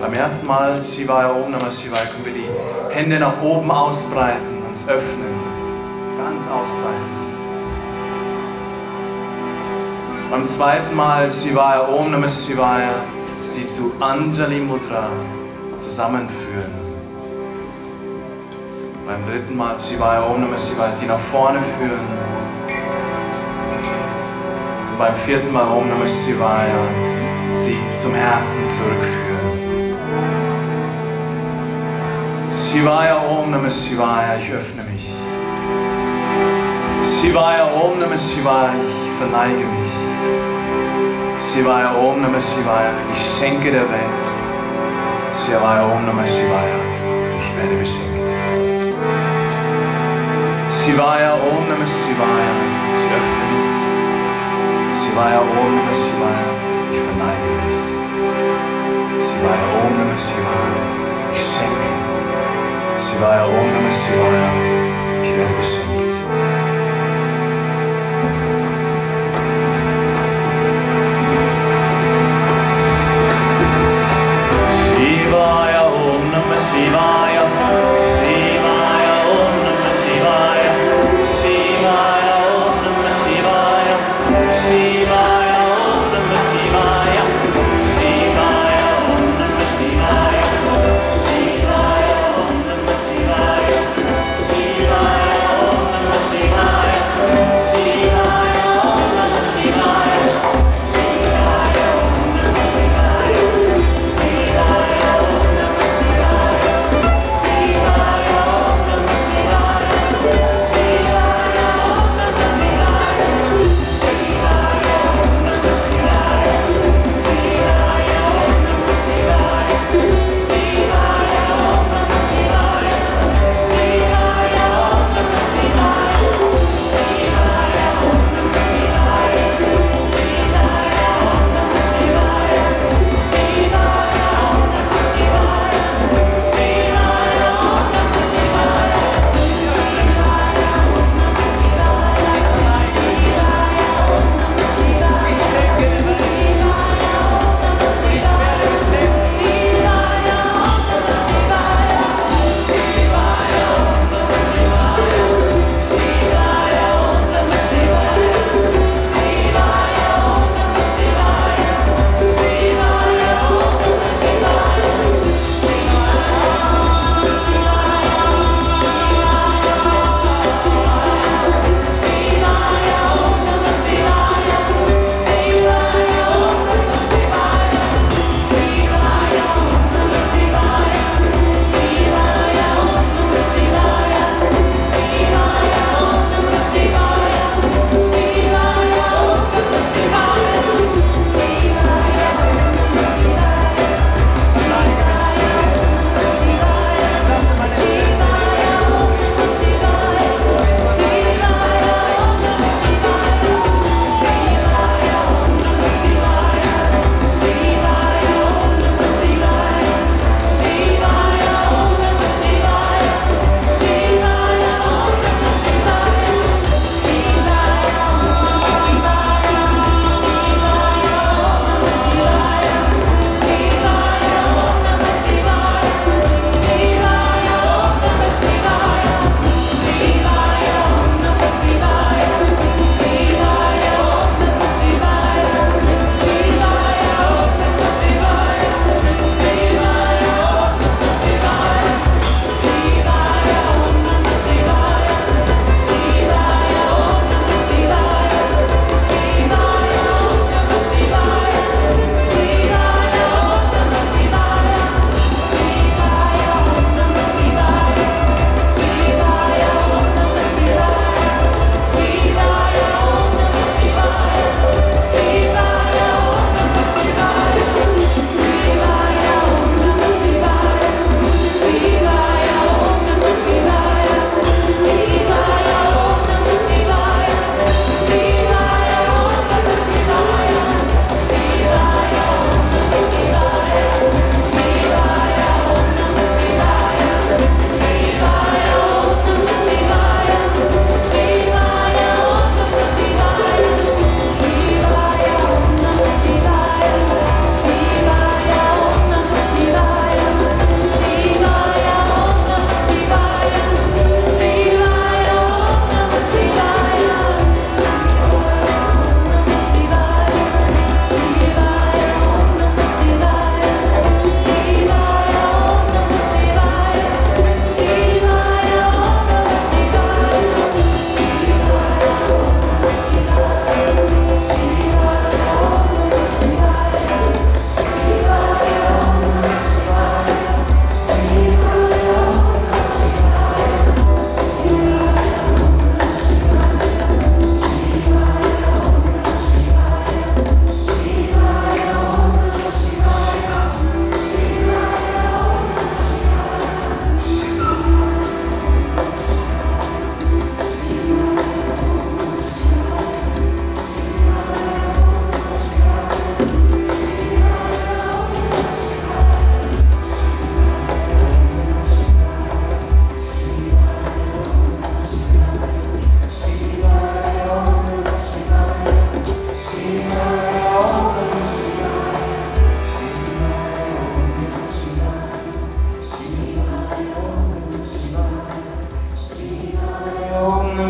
Beim ersten Mal Shivaya Om Namah Shivaya können wir die Hände nach oben ausbreiten, uns öffnen, ganz ausbreiten. Beim zweiten Mal Shivaya Om Namah Shivaya sie zu Anjali Mudra zusammenführen. Beim dritten Mal Shivaya Om Namah Shivaya sie nach vorne führen. Und beim vierten Mal Om Namah Shivaya sie zum Herzen zurückführen. Shivaya Om Namah Shivaya, ich öffne mich. Shivaya Om Namah Shivaya, ich verneige mich. Shivaya Om Namah Shivaya, ich schenke der Welt. Shivaya Om Namah Shivaya, ich werde beschenkt. Shivaya Om Namah Shivaya, ich öffne mich. Shivaya Om Namah Shivaya, ich verneige mich. Shivaya Om Namah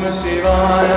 Shivaya.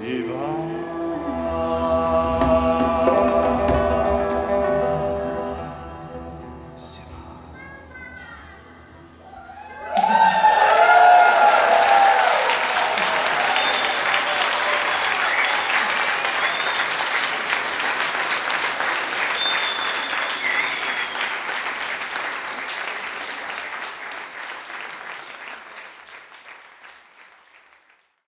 divine.